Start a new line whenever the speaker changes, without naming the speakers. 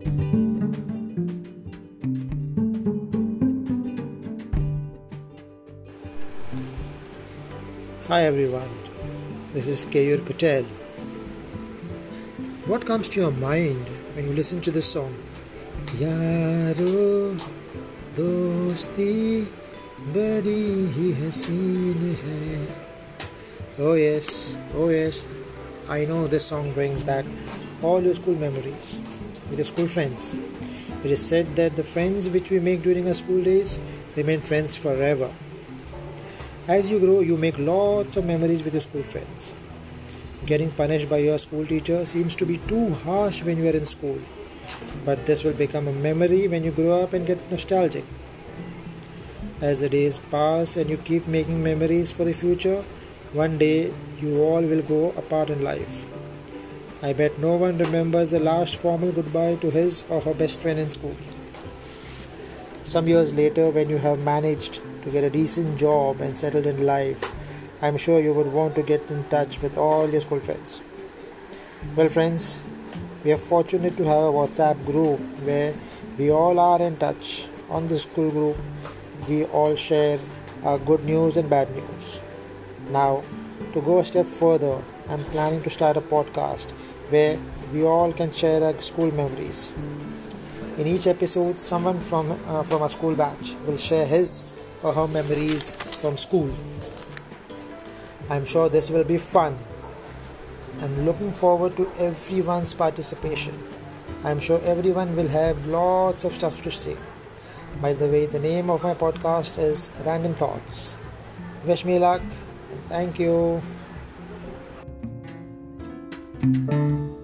Hi everyone, this is Kayur Patel. What comes to your mind when you listen to this song? Yaro dosti badi he hai. Oh yes, oh yes, I know this song brings back all your school memories with your school friends. It is said that the friends which we make during our school days remain friends forever. As you grow, you make lots of memories with your school friends. Getting punished by your school teacher seems to be too harsh when you are in school, but this will become a memory when you grow up and get nostalgic. As the days pass and you keep making memories for the future, one day you all will go apart in life. I bet no one remembers the last formal goodbye to his or her best friend in school. Some years later, when you have managed to get a decent job and settled in life, I'm sure you would want to get in touch with all your school friends. Well, friends, we are fortunate to have a WhatsApp group where we all are in touch. On this school group, we all share our good news and bad news. Now, to go a step further, I'm planning to start a podcast where we all can share our school memories. In each episode, someone from uh, from a school batch will share his or her memories from school. I'm sure this will be fun. I'm looking forward to everyone's participation. I'm sure everyone will have lots of stuff to say. By the way, the name of my podcast is Random Thoughts. Wish me luck. Thank you. Thank you. Thank you.